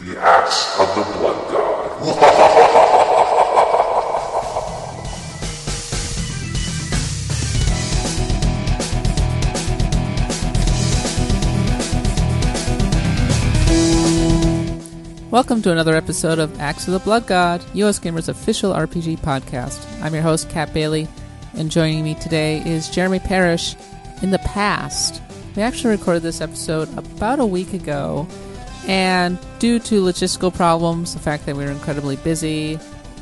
The Axe of the Blood God. Welcome to another episode of Axe of the Blood God, US Gamer's official RPG podcast. I'm your host, Kat Bailey, and joining me today is Jeremy Parrish. In the past, we actually recorded this episode about a week ago, and due to logistical problems, the fact that we were incredibly busy,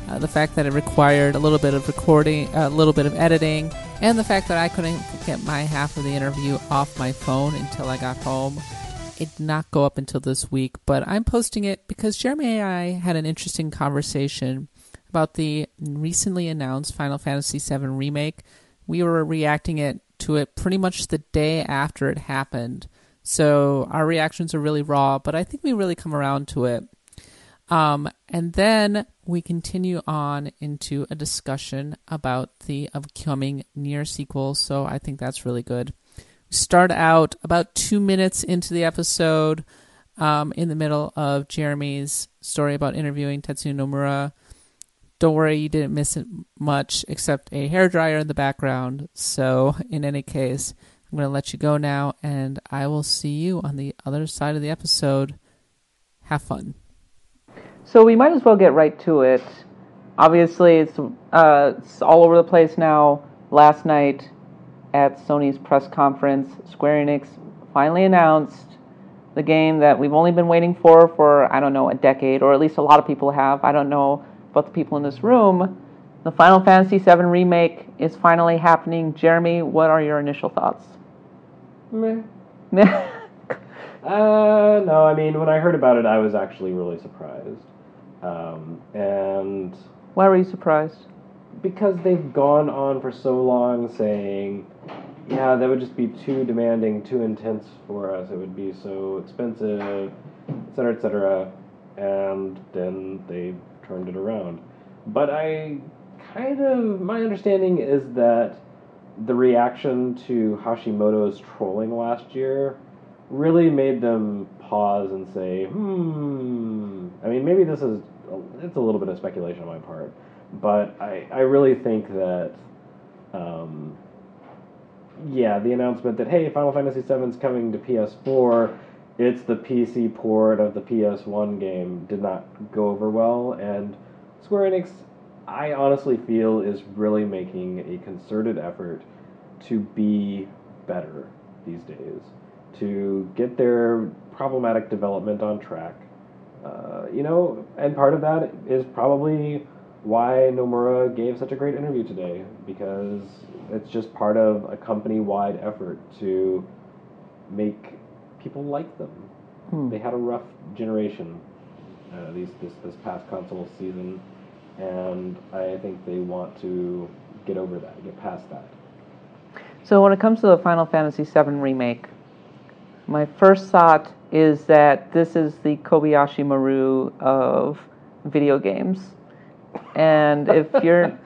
uh, the fact that it required a little bit of recording, a little bit of editing, and the fact that I couldn't get my half of the interview off my phone until I got home, it did not go up until this week, but I'm posting it because Jeremy and I had an interesting conversation about the recently announced Final Fantasy VII remake. We were reacting it to it pretty much the day after it happened, so our reactions are really raw, but I think we really come around to it. Um, and then we continue on into a discussion about the upcoming Nier sequel, so I think that's really good We start out about two minutes into the episode um, in the middle of Jeremy's story about interviewing Tetsuya Nomura. Don't worry, you didn't miss much except a hairdryer in the background. So, in any case, I'm going to let you go now, and I will see you on the other side of the episode. Have fun. So we might as well get right to it. Obviously, it's uh, it's all over the place now. Last night, at Sony's press conference, Square Enix finally announced the game that we've only been waiting for for I don't know a decade, or at least a lot of people have. I don't know about the people in this room. The Final Fantasy VII remake is finally happening. Jeremy, what are your initial thoughts? Meh. Uh, no, I mean, when I heard about it, I was actually really surprised. Um, and Why were you surprised? because they've gone on for so long saying, yeah, that would just be too demanding, too intense for us, it would be so expensive, et cetera, et cetera, and then they turned it around. But I kind of, my understanding is that the reaction to Hashimoto's trolling last year really made them pause and say, hmm. I mean, maybe this is, it's a little bit of speculation on my part, but I, I really think that, um, yeah, the announcement that, hey, Final Fantasy VII is coming to PS4, it's the PC port of the PS1 game, did not go over well, and Square Enix, I honestly feel, is really making a concerted effort to be better these days to get their problematic development on track. Uh, you know, and part of that is probably why Nomura gave such a great interview today, because it's just part of a company wide effort to make people like them. Hmm. They had a rough generation uh, these, this, this past console season, and I think they want to get over that, get past that. So when it comes to the Final Fantasy VII remake, my first thought is that this is the Kobayashi Maru of video games. And if you're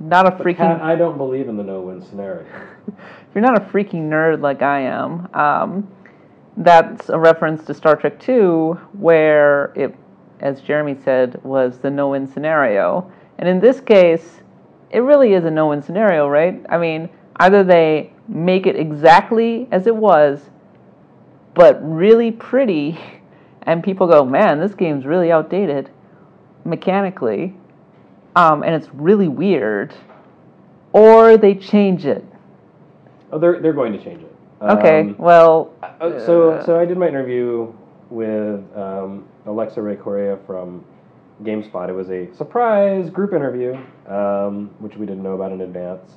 not a freaking Kat, I don't believe in the no-win scenario. if you're not a freaking nerd like I am, um, that's a reference to Star Trek II, where it, as Jeremy said, was the no-win scenario. And in this case, it really is a no-win scenario, right? I mean, either they make it exactly as it was, but really pretty, and people go, "Man, this game's really outdated mechanically," um, and it's really weird, or they change it. Oh, they're they're going to change it. Okay, Um, well, uh, so uh, so I did my interview with um, Alexa Ray Corriea from GameSpot. It was a surprise group interview, um, which we didn't know about in advance.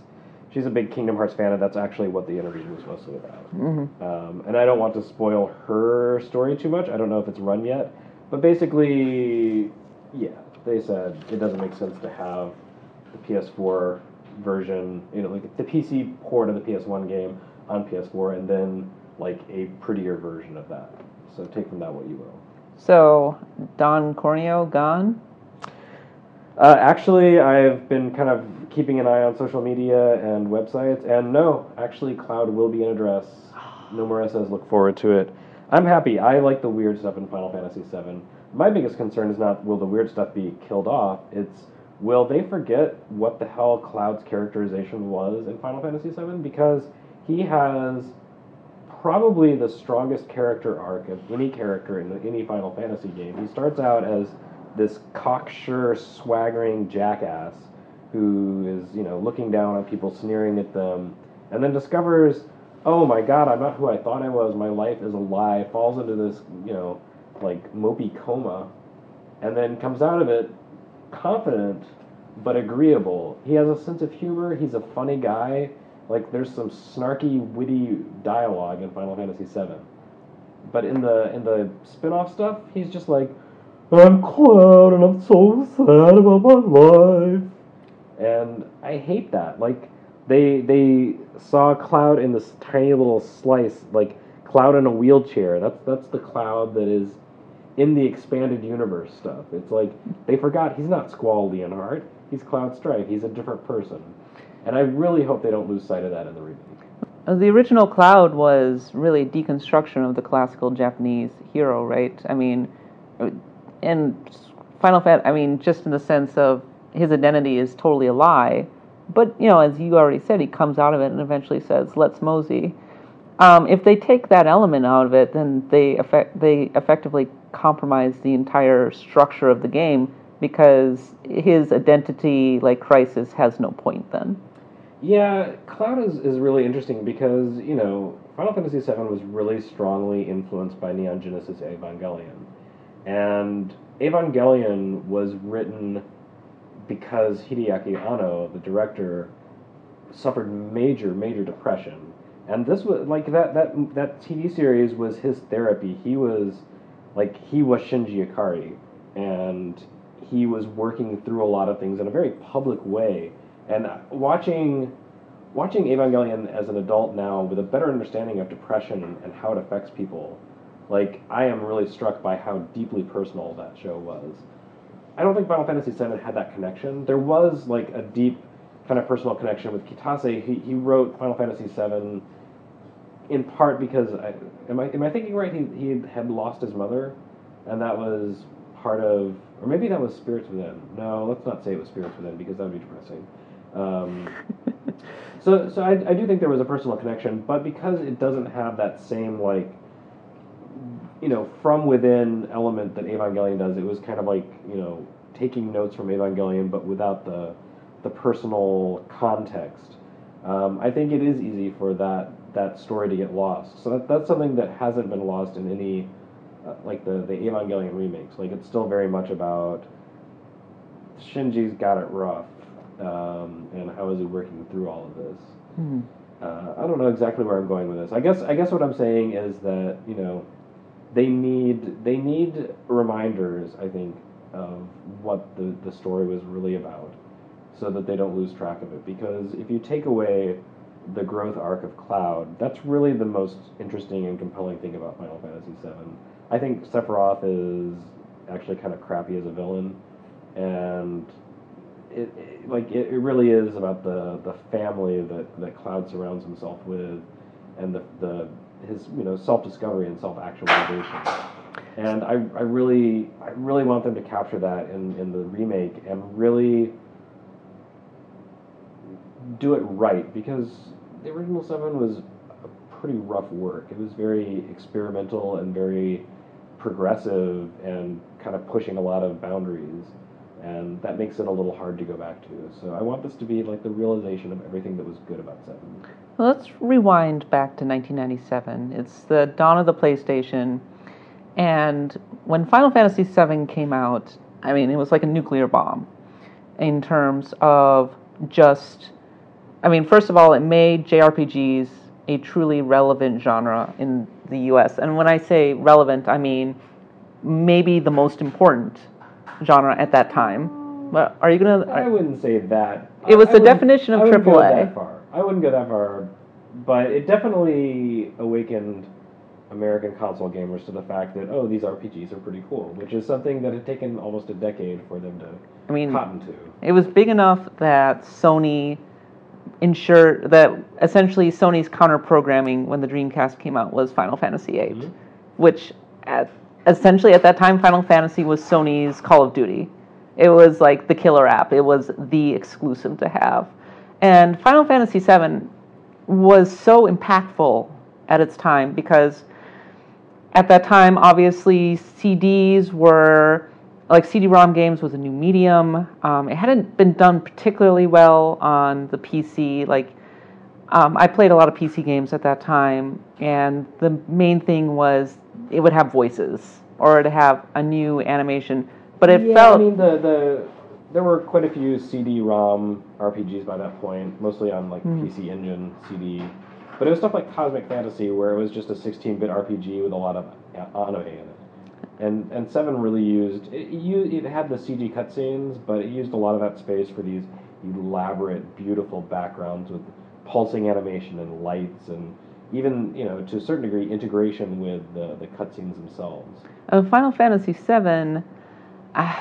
She's a big Kingdom Hearts fan, and that's actually what the interview was mostly about. mhm. Um, and I don't want to spoil her story too much. I don't know if it's run yet, but basically, yeah, they said it doesn't make sense to have the PS4 version, you know, like the PC port of the PS1 game on PS4, and then like a prettier version of that. So take from that what you will. so Don Corneo gone. Uh, actually, I've been kind of keeping an eye on social media and websites, and no, actually, Cloud will be an address. Nomura says look forward to it. I'm happy. I like the weird stuff in Final Fantasy VII. My biggest concern is not will the weird stuff be killed off. It's will they forget what the hell Cloud's characterization was in Final Fantasy VII because he has probably the strongest character arc of any character in any Final Fantasy game. He starts out as this cocksure, swaggering jackass who is, you know, looking down on people, sneering at them, and then discovers, oh my god, I'm not who I thought I was. My life is a lie. Falls into this, you know, like mopey coma, and then comes out of it confident but agreeable. He has a sense of humor. He's a funny guy. Like there's some snarky, witty dialogue in Final Fantasy VII. But in the in the spin-off stuff, he's just like, I'm Cloud and I'm so sad about my life. And I hate that. Like they they saw Cloud in this tiny little slice, like Cloud in a wheelchair. That's that's the Cloud that is in the expanded universe stuff. It's like they forgot he's not Squall Leonhart. He's Cloud Strife. He's a different person. And I really hope they don't lose sight of that in the remake. Uh, The original Cloud was really a deconstruction of the classical Japanese hero, right? I mean, uh, and Final Fantasy, I mean, just in the sense of his identity is totally a lie. But, you know, as you already said, he comes out of it and eventually says, let's mosey. Um, if they take that element out of it, then they effect, they effectively compromise the entire structure of the game because his identity, like crisis, has no point then. Yeah, Cloud is, is really interesting because, you know, Final Fantasy VII was really strongly influenced by Neon Genesis Evangelion. And Evangelion was written because Hideaki Anno, the director, suffered major, major depression. And this was like that that that TV series was his therapy. He was like he was Shinji Ikari and he was working through a lot of things in a very public way. And watching watching Evangelion as an adult now with a better understanding of depression and how it affects people, like I am really struck by how deeply personal that show was. I don't think Final Fantasy VII had that connection. There was like a deep kind of personal connection with Kitase. He, he wrote Final Fantasy VII in part because I, am I am I thinking right? He he had lost his mother, and that was part of, or maybe that was Spirits Within. No, let's not say it was Spirits Within because that would be depressing. Um, so so I, I do think there was a personal connection, but because it doesn't have that same like you know from within element that Evangelion does, it was kind of like you know taking notes from Evangelion, but without the the personal context. Um, I think it is easy for that that story to get lost. So that, that's something that hasn't been lost in any uh, like the the Evangelion remakes. Like it's still very much about Shinji's got it rough, um, and how is he working through all of this. Hmm. Uh, I don't know exactly where I'm going with this. I guess I guess what I'm saying is that you know they need they need reminders. I think of what the the story was really about, so that they don't lose track of it. Because if you take away the growth arc of Cloud, that's really the most interesting and compelling thing about Final Fantasy VII. I think Sephiroth is actually kind of crappy as a villain, and it, it like it, it really is about the the family that that Cloud surrounds himself with, and the the his you know self discovery and self actualization. And I, I really I really want them to capture that in, in the remake and really do it right because the original seven was a pretty rough work. It was very experimental and very progressive and kind of pushing a lot of boundaries and that makes it a little hard to go back to. So I want this to be like the realization of everything that was good about Seven. Let's rewind back to 1997. It's the dawn of the PlayStation, and when Final Fantasy VII came out, I mean, it was like a nuclear bomb in terms of just. I mean, first of all, it made JRPGs a truly relevant genre in the US. And when I say relevant, I mean maybe the most important genre at that time. But are you gonna? I wouldn't say that. It was I the definition of I wouldn't go AAA. I wouldn't go that far, but it definitely awakened American console gamers to the fact that oh, these RPGs are pretty cool, which is something that had taken almost a decade for them to I mean, cotton to. It was big enough that Sony ensured that essentially Sony's counter programming when the Dreamcast came out was Final Fantasy VIII. Mhm. which at, essentially at that time, Final Fantasy was Sony's Call of Duty. It was like the killer app. It was the exclusive to have. And Final Fantasy VII was so impactful at its time because at that time, obviously, CDs were like CD-ROM games was a new medium. Um, it hadn't been done particularly well on the PC. Like um, I played a lot of PC games at that time, and the main thing was it would have voices or to have a new animation. But it yeah, felt I mean, the, the there were quite a few CD-ROM RPGs by that point, mostly on like Mhm. PC Engine, CD. But it was stuff like Cosmic Fantasy, where it was just a 16-bit RPG with a lot of anime in it. And and Seven really used it, it, it had the CG cutscenes, but it used a lot of that space for these elaborate, beautiful backgrounds with pulsing animation and lights, and even you know to a certain degree integration with the the cutscenes themselves. uh, Final Fantasy VII. Uh,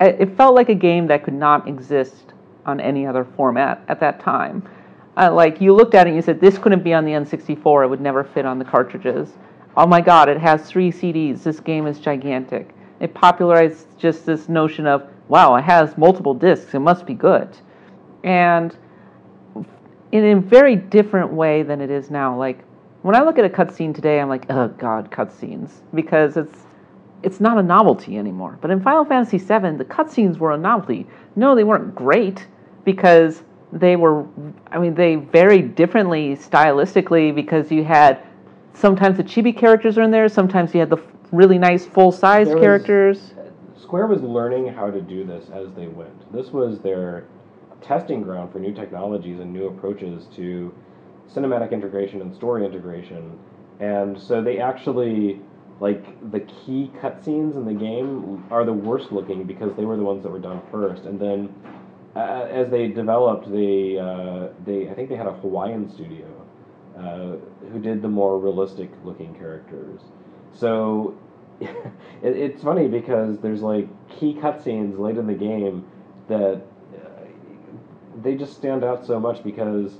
it felt like a game that could not exist on any other format at that time. Uh, like you looked at it and you said, "This couldn't be on the N64. It would never fit on the cartridges." Oh my God! It has three CDs. This game is gigantic. It popularized just this notion of, "Wow, it has multiple discs. It must be good," and in a very different way than it is now. Like when I look at a cutscene today, I'm like, "Oh God, cutscenes," because it's it's not a novelty anymore. But in Final Fantasy VII, the cutscenes were a novelty. No, they weren't great because they were. I mean, they varied differently stylistically because you had sometimes the chibi characters are in there, sometimes you had the really nice full size There was- characters. Square was learning how to do this as they went. This was their testing ground for new technologies and new approaches to cinematic integration and story integration. And so they actually, like, the key cutscenes in the game are the worst looking because they were the ones that were done first. And then uh, as they developed, they, uh, they, I think they had a Hawaiian studio uh, who did the more realistic looking characters. So it, it's funny because there's like key cutscenes late in the game that uh, they just stand out so much because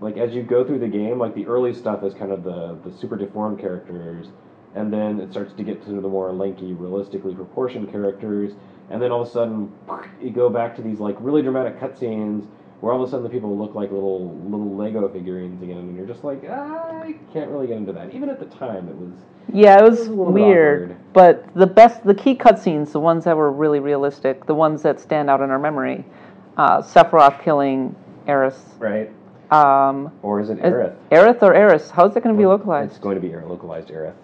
like as you go through the game like the early stuff is kind of the the super deformed characters and then it starts to get to the more lanky realistically proportioned characters and then all of a sudden you go back to these like really dramatic cutscenes where all of a sudden the people look like little little Lego figurines again, and you're just like, ah, I can't really get into that. Even at the time, it was Yeah, it was, was a weird. But the best, the key cutscenes, the ones that were really realistic, the ones that stand out in our memory, uh, Sephiroth killing Eris. right. Um, Or is it Aerith? Aerith or Eris? How's it going to be localized? It's going to be localized Aerith.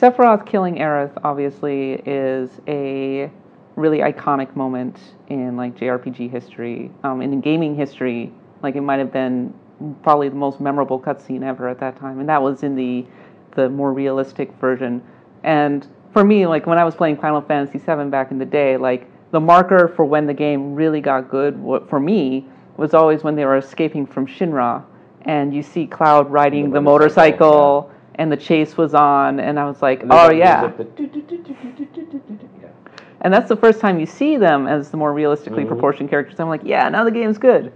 Sephiroth killing Aerith obviously is a really iconic moment in like JRPG history, um, and in gaming history. Like it might have been probably the most memorable cutscene ever at that time, and that was in the the more realistic version. And for me, like when I was playing Final Fantasy VII back in the day, like the marker for when the game really got good for me was always when they were escaping from Shinra, and you see Cloud riding The the, motorcycle, motorcycle, and the chase was on, and I was like, oh yeah. And that's the first time you see them as the more realistically mm-hmm. proportioned characters. I'm like, yeah, now the game's good.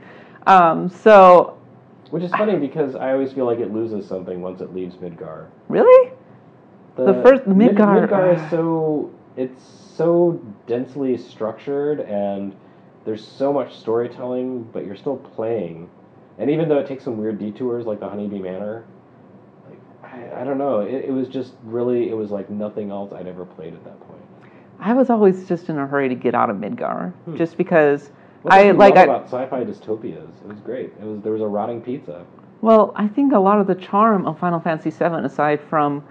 Um, so. Which is funny I, because I always feel like it loses something once it leaves Midgar. Really? The, the first Midgar. Mid- Midgar is so it's so densely structured and there's so much storytelling, but you're still playing. And even though it takes some weird detours, like the Honeybee Manor, I, I don't know, it, it was just really it was like nothing else I'd ever played at that point. I was always just in a hurry to get out of Midgar, Hmm. just because What I like. love I, about sci-fi dystopias? It was great. It was there was a rotting pizza. well, I think a lot of the charm of Final Fantasy VII, aside from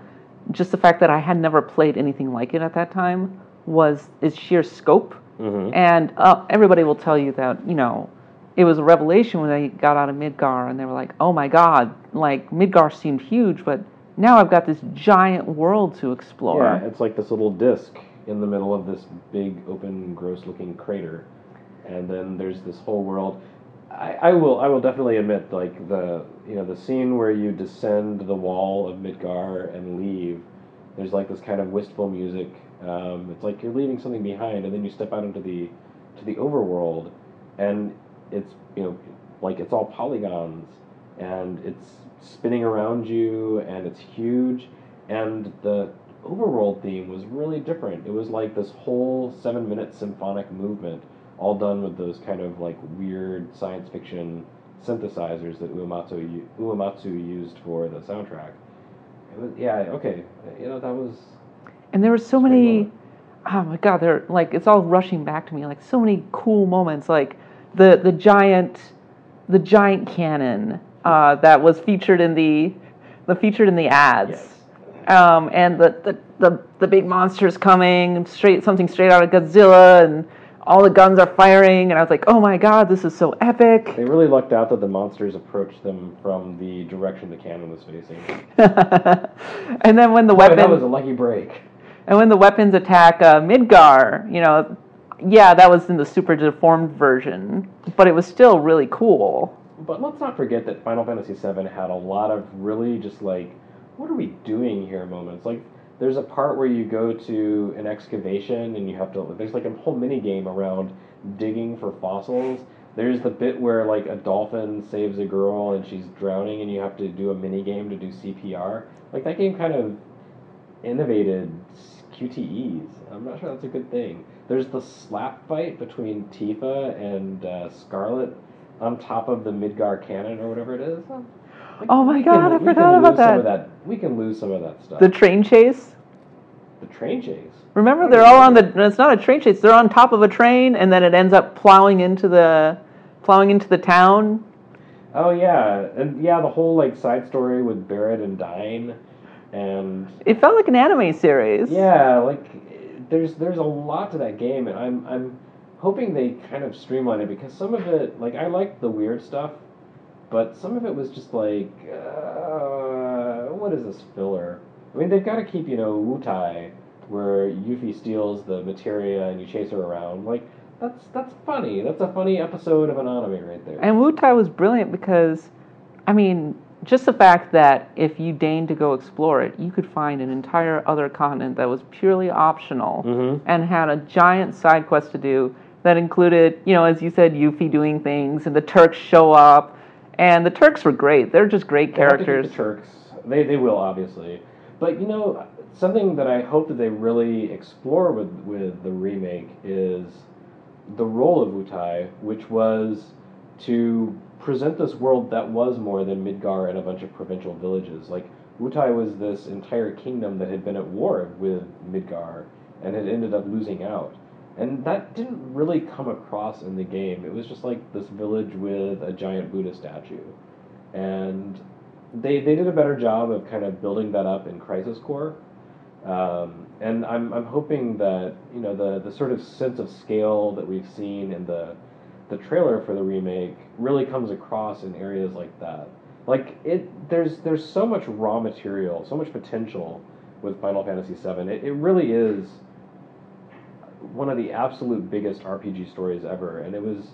just the fact that I had never played anything like it at that time, was its sheer scope. Mm-hmm. And uh, everybody will tell you that, you know, it was a revelation when they got out of Midgar and they were like, oh my God, like Midgar seemed huge, but now I've got this giant world to explore. Yeah, it's like this little disc in the middle of this big, open, gross-looking crater, and then there's this whole world. I, I will, I will definitely admit, like the, you know, the scene where you descend the wall of Midgar and leave. There's like this kind of wistful music. Um, it's like you're leaving something behind, and then you step out into the, to the overworld, and it's, you know, like it's all polygons, and it's spinning around you, and it's huge and the overworld theme was really different. It was like this whole seven minute symphonic movement, all done with those kind of like weird science fiction synthesizers that Uematsu, Uematsu used for the soundtrack. It was, yeah, okay. You know, that was. And there were so many. moment. Oh my god, they're like it's all rushing back to me. Like so many cool moments, like the the giant, the giant cannon uh, that was featured in the, the featured in the ads. Yes. um, and the, the, the, the big monsters coming straight something straight out of Godzilla and all the guns are firing and I was like oh my god this is so epic They really lucked out that the monsters approached them from the direction the cannon was facing. and then when the weapon that was a lucky break. and when the weapons attack uh, Midgar you know yeah that was in the super deformed version but it was still really cool But let's not forget that Final Fantasy VII had a lot of really just like, what are we doing here moments. Like, there's a part where you go to an excavation and you have to, there's like a whole mini game around digging for fossils. There's the bit where like a dolphin saves a girl and she's drowning and you have to do a mini game to do CPR. Like, that game kind of innovated QTEs. I'm not sure that's a good thing. There's the slap fight between Tifa and uh, Scarlet on top of the Midgar cannon or whatever it is. Like, Oh my we God, I we forgot can about lose Some of that. that. We can lose some of that stuff. the train chase The train chase. Remember, they're all on the. It's not a train chase. They're on top of a train, and then it ends up plowing into the, plowing into the town. Oh yeah, and yeah, the whole like side story with Barret and Dyne, and It felt like an anime series. yeah, like there's there's a lot to that game, and I'm I'm hoping they kind of streamline it because some of it, like I like the weird stuff, but some of it was just like, uh, what is this filler? I mean, they've got to keep you know Wutai, where Yuffie steals the materia and you chase her around. Like that's that's funny. That's a funny episode of an anime right there. And Wutai was brilliant because, I mean, just the fact that if you deigned to go explore it, you could find an entire other continent that was purely optional Mhm. and had a giant side quest to do that included, you know, as you said, Yuffie doing things, and the Turks show up. And the Turks were great. They're just great They have to keep characters. The Turks, they they will obviously, but you know something that I hope that they really explore with with the remake is the role of Wutai, which was to present this world that was more than Midgar and a bunch of provincial villages. Like Wutai was this entire kingdom that had been at war with Midgar and had ended up losing out. And that didn't really come across in the game. It was just like this village with a giant Buddha statue. And they, they did a better job of kind of building that up in Crisis Core. Um, and I'm, I'm hoping that you know the, the sort of sense of scale that we've seen in the the trailer for the remake really comes across in areas like that. Like it, there's there's so much raw material, so much potential with Final Fantasy VII. It, it really is one of the absolute biggest RPG stories ever, and it was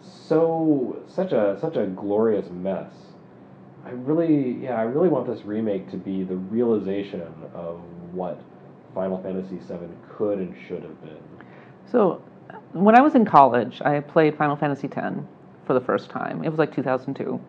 so such a such a glorious mess. I really, yeah, I really want this remake to be the realization of what Final Fantasy VII could and should have been. So, when I was in college, I played Final Fantasy X for the first time. It was like 2002.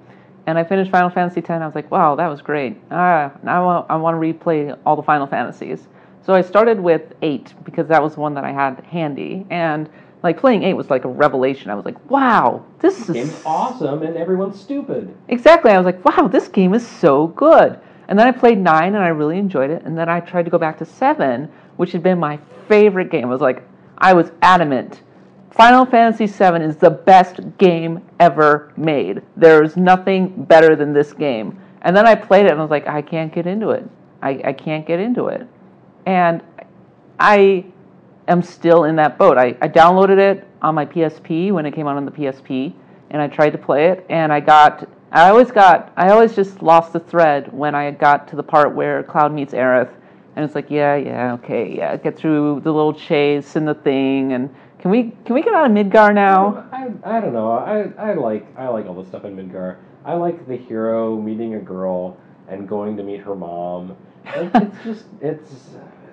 And I finished Final Fantasy X. I was like, wow, that was great. Ah, now I want, I want to replay all the Final Fantasies. So I started with 8 because that was the one that I had handy. And like playing 8 was like a revelation. I was like, wow, this is Game's awesome, and everyone's stupid. Exactly. I was like, wow, this game is so good. And then I played nine and I really enjoyed it. And then I tried to go back to seven, which had been my favorite game. I was like, I was adamant. Final Fantasy VII is the best game ever made. There's nothing better than this game. And then I played it and I was like, I can't get into it. I, I can't get into it. And I am still in that boat. I, I downloaded it on my PSP when it came out on the PSP, and I tried to play it, and I got. I always got. I always just lost the thread when I got to the part where Cloud meets Aerith, and it's like, yeah, yeah, okay, yeah, get through the little chase and the thing, and can we can we get out of Midgar now? I, I don't know. I, I like I like all the stuff in Midgar. I like the hero meeting a girl and going to meet her mom. Like, it's just it's.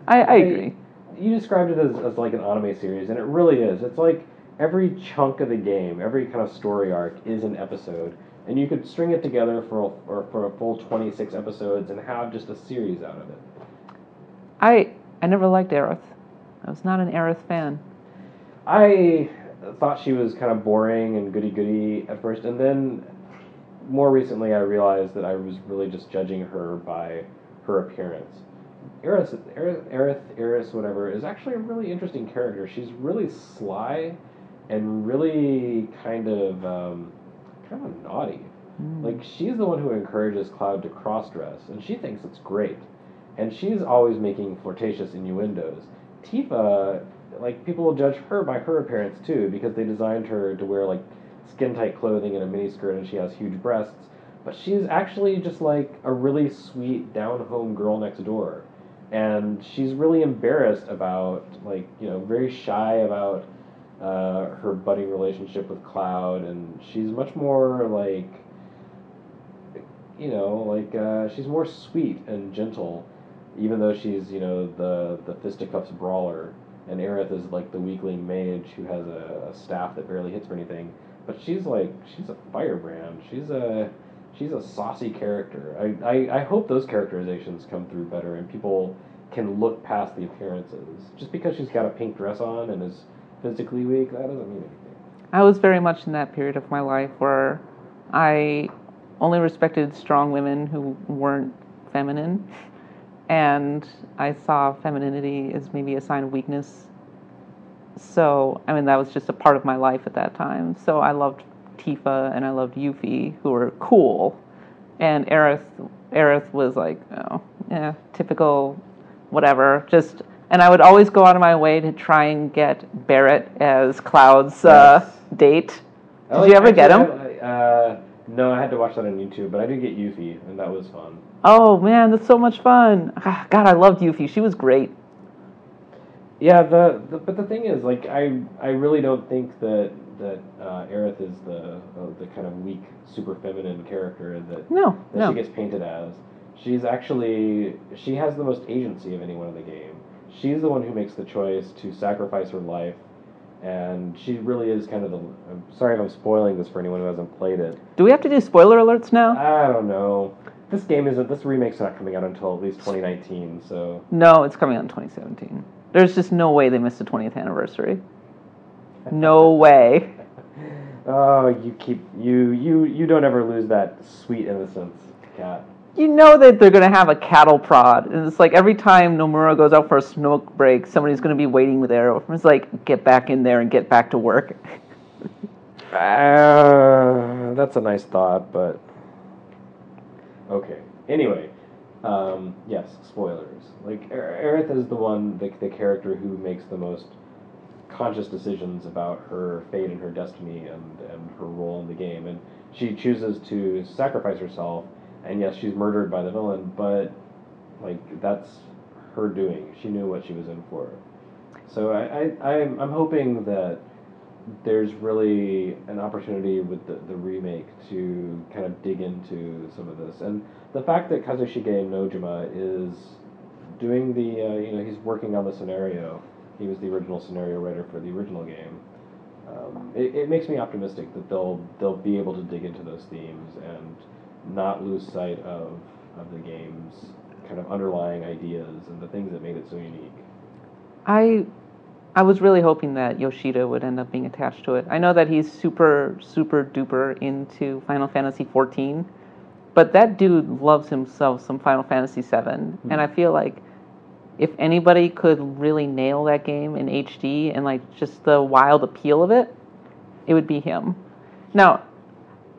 I, I agree. You described it as, as like an anime series, and it really is. It's like every chunk of the game, every kind of story arc is an episode, and you could string it together for a, or for a full twenty six episodes and have just a series out of it. I I never liked Aerith. I was not an Aerith fan. I thought she was kind of boring and goody goody at first, and then more recently I realized that I was really just judging her by her appearance. Eris, Eris, Aerith, Eris, whatever, is actually a really interesting character. She's really sly and really kind of um, kind of naughty. Like she's the one who encourages Cloud to cross dress, and she thinks it's great. And she's always making flirtatious innuendos. Tifa, like people will judge her by her appearance too, because they designed her to wear like skin tight clothing and a miniskirt, and she has huge breasts. But she's actually just like a really sweet down home girl next door, and she's really embarrassed about like you know very shy about uh, her budding relationship with Cloud, and she's much more like you know, like uh, she's more sweet and gentle, even though she's you know the the fisticuffs brawler, and Aerith is like the weakling mage who has a, a staff that barely hits for anything. But she's like she's a firebrand. She's a she's a saucy character. I, I, I hope those characterizations come through better and people can look past the appearances. Just because she's got a pink dress on and is physically weak, that doesn't mean anything. I was very much in that period of my life where I only respected strong women who weren't feminine, and I saw femininity as maybe a sign of weakness. So, I mean, that was just a part of my life at that time. So, I loved Tifa and I loved Yuffie, who were cool, and Aerith. Aerith was like, oh, yeah, typical, whatever. Just, and I would always go out of my way to try and get Barret as Cloud's uh, Yes. date. Did I you like- ever get him? I- uh, no, I had to watch that on YouTube, but I did get Yuffie, and that was fun. Oh man, that's so much fun. God, I loved Yuffie. She was great. Yeah, the, the but the thing is, like, I I really don't think that that uh, Aerith is the uh, the kind of weak, super feminine character that No, that no. she gets painted as. She's actually she has the most agency of anyone in the game. She's the one who makes the choice to sacrifice her life, and she really is kind of the. I'm sorry if I'm spoiling this for anyone who hasn't played it. Do we have to do spoiler alerts now? I don't know. This game isn't. This remake's not coming out until at least 2019. So No, it's coming out in 2017. There's just no way they missed the 20th anniversary. No way. Oh, you keep you you you don't ever lose that sweet innocence, Kat. You know that they're going to have a cattle prod, and it's like every time Nomura goes out for a smoke break, somebody's going to be waiting with arrow. It's like get back in there and get back to work. Uh, that's a nice thought, but okay. Anyway, um, yes, spoilers. Like Er- Aerith is the one, the, the character who makes the most conscious decisions about her fate and her destiny and, and her role in the game, and she chooses to sacrifice herself. And yes, she's murdered by the villain, but like that's her doing. She knew what she was in for. So I, I I'm, I'm hoping that there's really an opportunity with the, the remake to kind of dig into some of this. And the fact that Kazushige Nojima is doing the, uh, you know, he's working on the scenario. He was the original scenario writer for the original game. Um, it, it makes me optimistic that they'll they'll be able to dig into those themes and not lose sight of of the game's kind of underlying ideas and the things that made it so unique. I I was really hoping that Yoshida would end up being attached to it. I know that he's super super duper into Final Fantasy 14, but that dude loves himself some Final Fantasy 7, mm-hmm. and I feel like if anybody could really nail that game in HD and like just the wild appeal of it, it would be him. Now,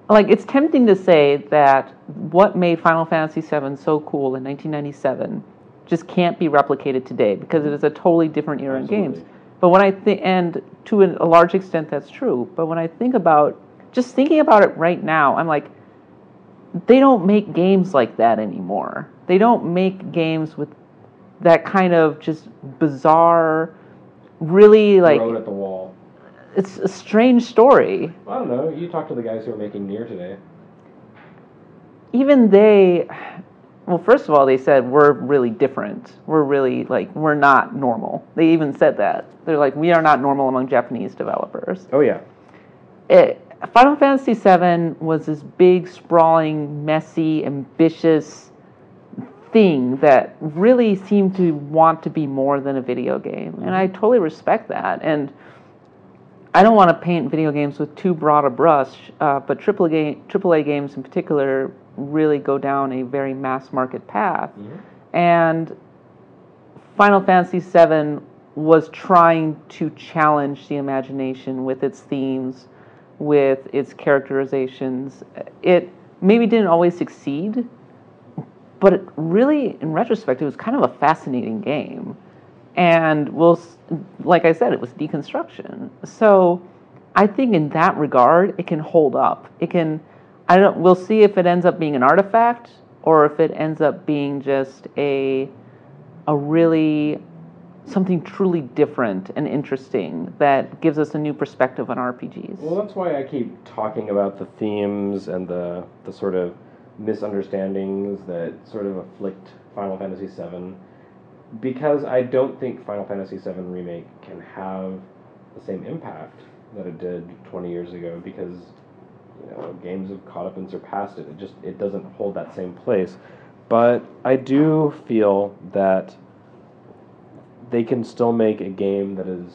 like it's tempting to say that what made Final Fantasy VII so cool in 1997 just can't be replicated today because it is a totally different era in games. But when I think, and to a large extent, that's true. But when I think about just thinking about it right now, I'm like, they don't make games like that anymore. They don't make games with that kind of just bizarre, really like it at the wall. it's a strange story. I don't know. You talk to the guys who are making Nier today. even they well first of all they said we're really different we're really like we're not normal they even said that they're like we are not normal among japanese developers Oh yeah. it, final fantasy VII was this big sprawling messy ambitious thing that really seemed to want to be more than a video game, and I totally respect that. And I don't want to paint video games with too broad a brush, uh, but AAA, game, AAA games in particular really go down a very mass market path. Mm-hmm. And Final Fantasy VII was trying to challenge the imagination with its themes, with its characterizations. It maybe didn't always succeed, but it really, in retrospect, it was kind of a fascinating game. And we'll, like I said, it was deconstruction. So I think in that regard, it can hold up. It can. I don't. We'll see if it ends up being an artifact or if it ends up being just a, a really something truly different and interesting that gives us a new perspective on RPGs. Well, that's why I keep talking about the themes and the the sort of misunderstandings that sort of afflict Final Fantasy VII, because I don't think Final Fantasy VII remake can have the same impact that it did 20 years ago because you know games have caught up and surpassed it. It just it doesn't hold that same place. But I do feel that they can still make a game that is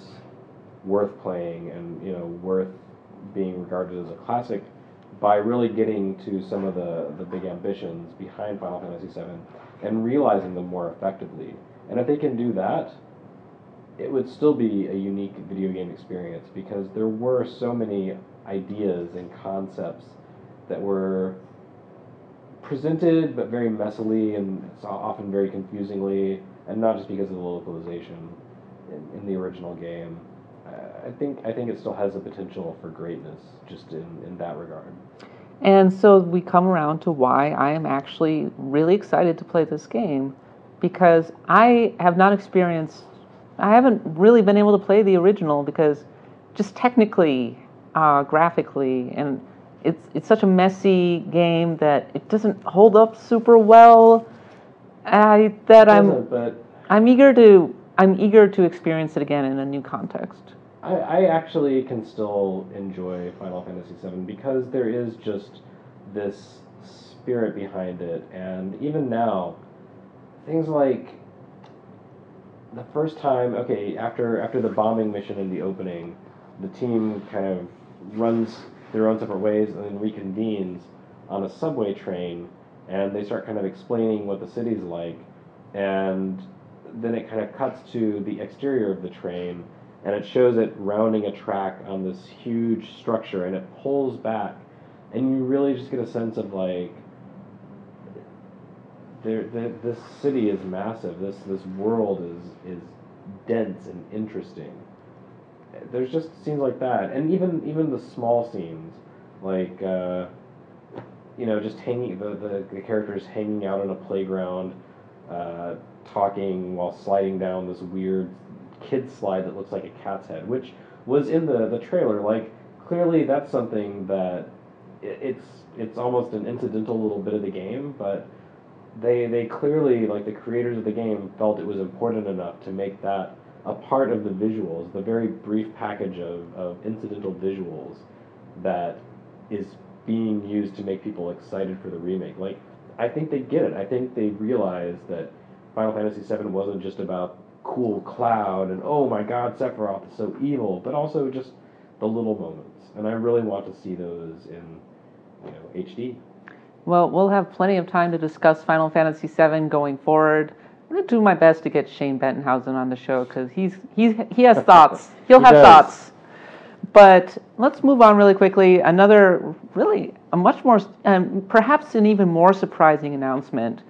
worth playing and you know worth being regarded as a classic by really getting to some of the, the big ambitions behind Final Fantasy VII and realizing them more effectively. And if they can do that, it would still be a unique video game experience because there were so many ideas and concepts that were presented but very messily and often very confusingly, and not just because of the localization in, in the original game. I- think I think it still has the potential for greatness, just in, in that regard. And so we come around to why I am actually really excited to play this game because I have not experienced, I haven't really been able to play the original because just technically, uh, graphically, and it's, it's such a messy game that it doesn't hold up super well. I, that I'm, but I'm eager to, I'm eager to experience it again in a new context. I, I actually can still enjoy Final Fantasy VII because there is just this spirit behind it, and even now, things like the first time, okay, after after the bombing mission in the opening, the team kind of runs their own separate ways and then reconvenes on a subway train, and they start kind of explaining what the city's like, and then it kind of cuts to the exterior of the train, and it shows it rounding a track on this huge structure, and it pulls back, and you really just get a sense of like there, the, this city is massive. This this world is is dense and interesting. There's just scenes like that, and even even the small scenes, like uh, you know, just hanging the, the, the characters hanging out on a playground, uh, talking while sliding down this weird kid slide that looks like a cat's head, which was in the the trailer. Like clearly, that's something that i- it's it's almost an incidental little bit of the game, but they they clearly like the creators of the game felt it was important enough to make that a part of the visuals, the very brief package of, of incidental visuals that is being used to make people excited for the remake. Like I think they get it. I think they realize that Final Fantasy VII wasn't just about cool Cloud and oh my God, Sephiroth is so evil, but also just the little moments. And I really want to see those in you know HD. Well, we'll have plenty of time to discuss Final Fantasy VII going forward. I'm going to do my best to get Shane Bettenhausen on the show because he's, he's, he has thoughts. He'll He have does. thoughts. But let's move on really quickly. Another, really, a much more, um, perhaps an even more surprising announcement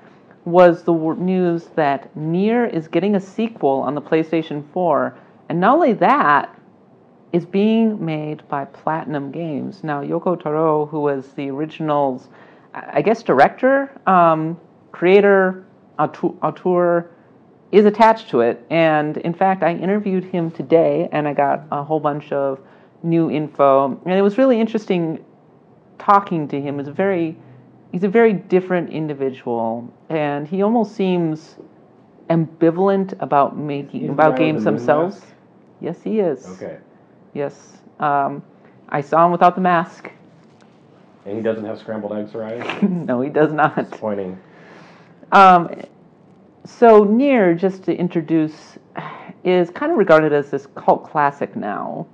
was the news that Nier is getting a sequel on the PlayStation 4. And not only that, is being made by Platinum Games. Now, Yoko Taro, who was the original's, I I guess, director, um, creator, auteur, auteur, is attached to it. And in fact, I interviewed him today and I got a whole bunch of new info. And it was really interesting talking to him. He's a very, he's a very different individual. And he almost seems ambivalent about making, He's about games the themselves. mask? Yes, he is. Okay. Yes. Um, I saw him without the mask. And he doesn't have scrambled eggs eyes? no, he does not. Disappointing. Um, so Nier, just to introduce, is kind of regarded as this cult classic now.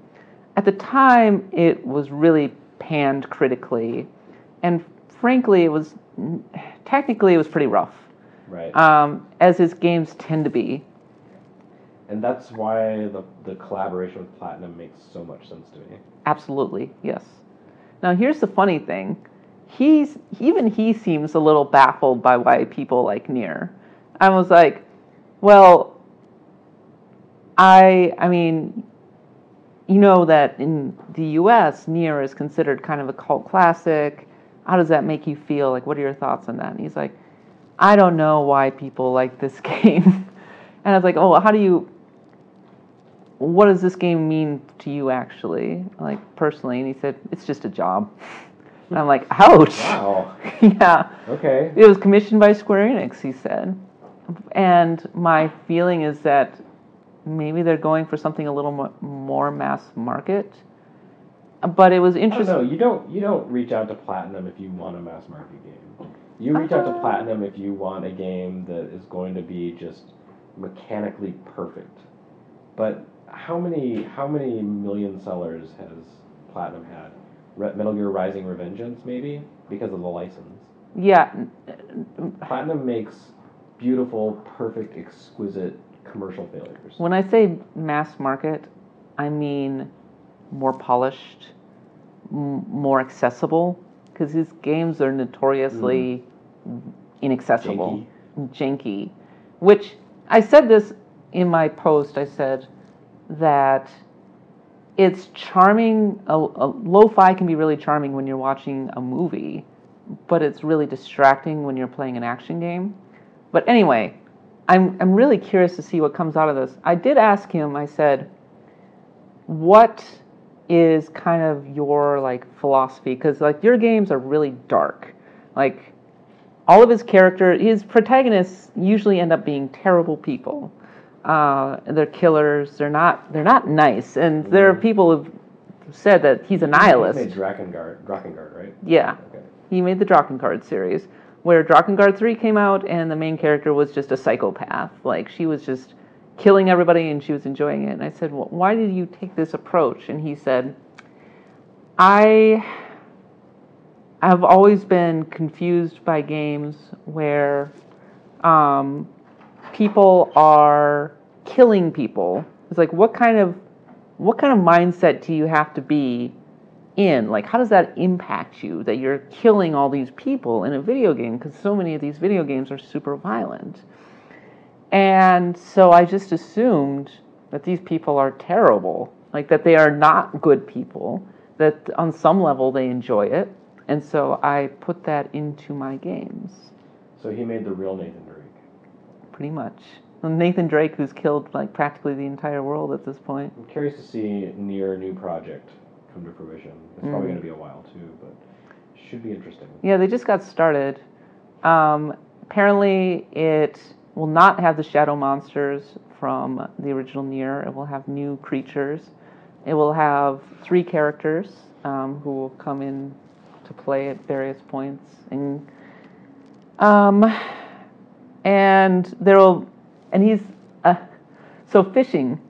At the time, it was really panned critically, and frankly, it was technically it was pretty rough, Right. um, as his games tend to be. and that's why the, the collaboration with Platinum makes so much sense to me. Absolutely, yes. Now here's the funny thing. He's even he seems a little baffled by why people like Nier. I was like, well, I I mean, you know that in the US Nier is considered kind of a cult classic. How does that make you feel? Like what are your thoughts on that? And he's like, I don't know why people like this game. and I was like, "Oh, how do you what does this game mean to you actually like personally and he said it's just a job and i'm like ouch Wow. yeah Okay. it was commissioned by square enix he said and my feeling is that maybe they're going for something a little mo- more mass market but it was interesting know. You don't you don't reach out to Platinum if you want a mass market game. You reach out to Uh. Platinum if you want a game that is going to be just mechanically perfect. But how many how many million sellers has Platinum had? Re- Metal Gear Rising: Revengeance, maybe because of the license. yeah Platinum makes beautiful, perfect, exquisite commercial failures. when i say mass market i mean more polished m- more accessible because his games are notoriously mm. inaccessible janky. Which I said this in my post. I said that it's charming. A, a lo-fi can be really charming when you're watching a movie, but it's really distracting when you're playing an action game. But anyway, I'm I'm really curious to see what comes out of this. I did ask him. I said, "What is kind of your like philosophy? Because like your games are really dark, like." all of his character, his protagonists usually end up being terrible people. Uh, they're killers. They're not. They're not nice. And there are people who've said that he's a nihilist. He made Drakengard, Drakengard, right? Yeah, Okay. he made the Drakengard series, where Drakengard three came out, and the main character was just a psychopath. Like she was just killing everybody, and she was enjoying it. And I said, well, "Why did you take this approach?" And he said, "I." I've always been confused by games where um, people are killing people. It's like what kind of what kind of mindset do you have to be in? Like how does that impact you that you're killing all these people in a video game because so many of these video games are super violent. And so I just assumed that these people are terrible, like that they are not good people, that on some level they enjoy it. And so I put that into my games, So he made the real Nathan Drake. Pretty much. Nathan Drake, who's killed like practically the entire world at this point. I'm curious to see Nier new project come to fruition. It's probably Mhm. going to be a while too, but should be interesting. Yeah, they just got started. Um, apparently, it will not have the shadow monsters from the original Nier. It will have new creatures. It will have three characters um, who will come in to play at various points, and um, and there will, and he's uh, so fishing.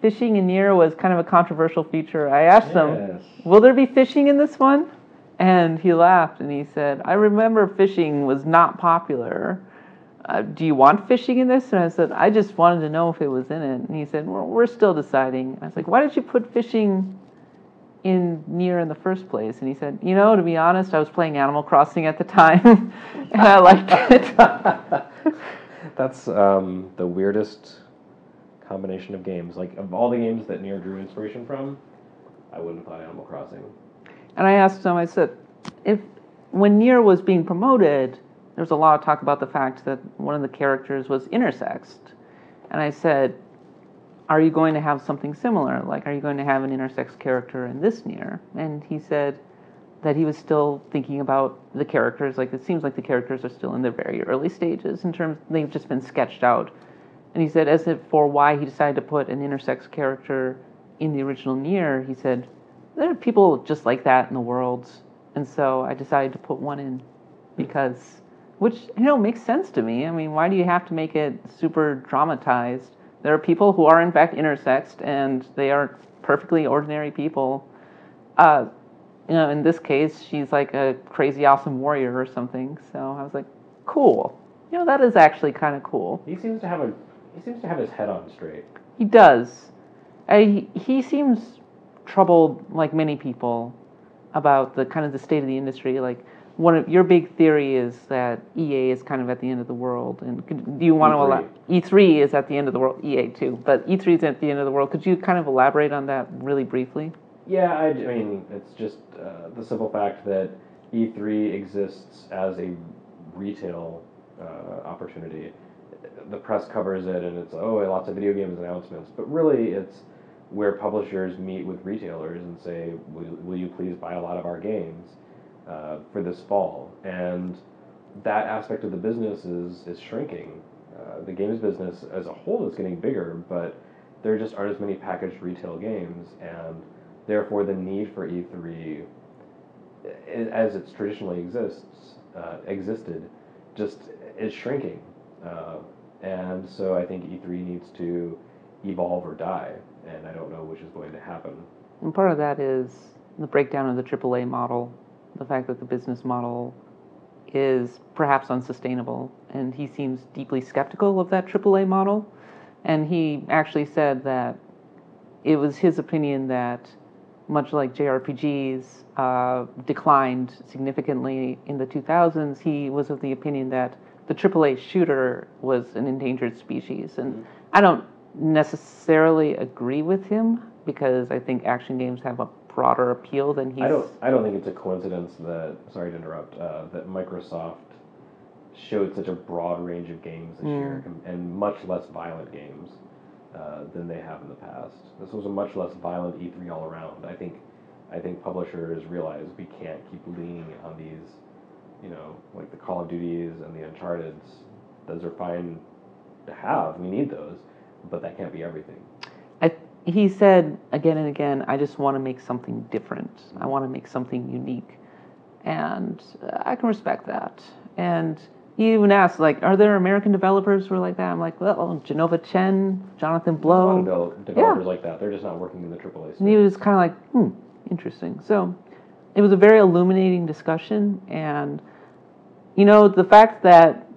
Fishing in Nier was kind of a controversial feature. I asked him. Will there be fishing in this one? And he laughed and he said, I remember fishing was not popular. Uh, do you want fishing in this? And I said, I just wanted to know if it was in it. And he said, well, We're still deciding. I was like, Why did you put fishing in Nier in the first place? And he said, You know, to be honest, I was playing Animal Crossing at the time and I liked it. That's um, the weirdest combination of games. Like of all the games that Nier drew inspiration from, I wouldn't have thought Animal Crossing. And I asked him, I said, if when Nier was being promoted, there was a lot of talk about the fact that one of the characters was intersexed. And I said, Are you going to have something similar? Like, are you going to have an intersex character in this Nier? And he said that he was still thinking about the characters. Like, it seems like the characters are still in their very early stages in terms, they've just been sketched out. And he said, as if for why he decided to put an intersex character in the original Nier, he said, there are people just like that in the world. And so I decided to put one in because which you know makes sense to me. I mean, why do you have to make it super dramatized? There are people who are in fact intersexed, and they are perfectly ordinary people. Uh, you know, in this case, she's like a crazy awesome warrior or something. So I was like, cool. You know, that is actually kind of cool. He seems to have a he seems to have his head on straight. He does. I, he seems troubled, like many people, about the kind of the state of the industry. Like, one of your big theory is that EA is kind of at the end of the world. And could, do you want to E3. allow E3 is at the end of the world, EA too, but E3 is at the end of the world. Could you kind of elaborate on that really briefly? Yeah, I, I mean, it's just uh, the simple fact that E3 exists as a retail uh, opportunity. The press covers it, and it's oh, lots of video games announcements, but really, it's where publishers meet with retailers and say, "Will, will you please buy a lot of our games uh, for this fall?" And that aspect of the business is is shrinking. Uh, the games business as a whole is getting bigger, but there just aren't as many packaged retail games, and therefore the need for E3, as it's traditionally exists uh, existed, just is shrinking. Uh, and so I think E3 needs to evolve or die, and I don't know which is going to happen. And part of that is the breakdown of the AAA model, the fact that the business model is perhaps unsustainable. And he seems deeply skeptical of that AAA model. And he actually said that it was his opinion that, much like JRPGs uh, declined significantly in the 2000s, he was of the opinion that the AAA shooter was an endangered species. And I don't necessarily agree with him because I think action games have a broader appeal than he's. I don't. I don't think it's a coincidence that. Sorry to interrupt. Uh, that Microsoft showed such a broad range of games this year, and much less violent games uh, than they have in the past. This was a much less violent E3 all around. I think. I think publishers realize we can't keep leaning on these, you know, like the Call of Duties and the Uncharted's. Those are fine to have. We need those, but that can't be everything. I, he said again and again, I just want to make something different. I want to make something unique. And uh, I can respect that. And he even asked, like, are there American developers who are like that? I'm like, well, Jenova Chen, Jonathan A lot of Blow. devel- developers like that. They're just not working in the AAA. And he was kind of like, hmm, interesting. So it was a very illuminating discussion. And, you know, the fact that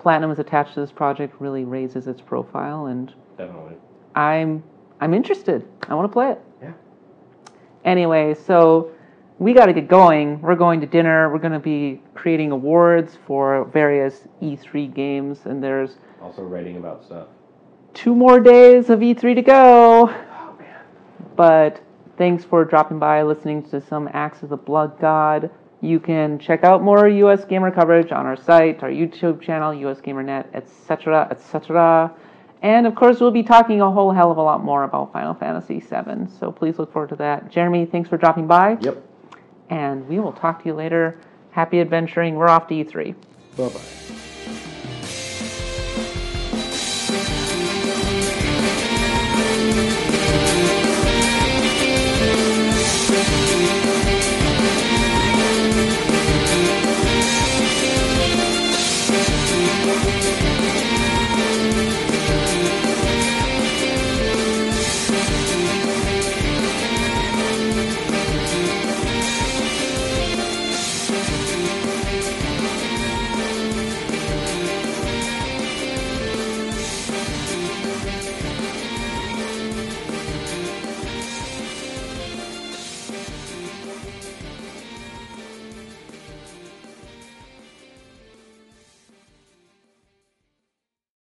Platinum is attached to this project really raises its profile. And Definitely. I'm I'm interested. I want to play it. Yeah. Anyway, so we got to get going. We're going to dinner. We're going to be creating awards for various E3 games, and there's Also writing about stuff. two more days of E3 to go. Oh man. But thanks for dropping by, listening to some Axe of the Blood God. You can check out more US Gamer coverage on our site, our YouTube channel, US GamerNet, etc., etc. And of course, we'll be talking a whole hell of a lot more about Final Fantasy VII. So please look forward to that. Jeremy, thanks for dropping by, Yep. and we will talk to you later. Happy adventuring. We're off to E3. Bye bye.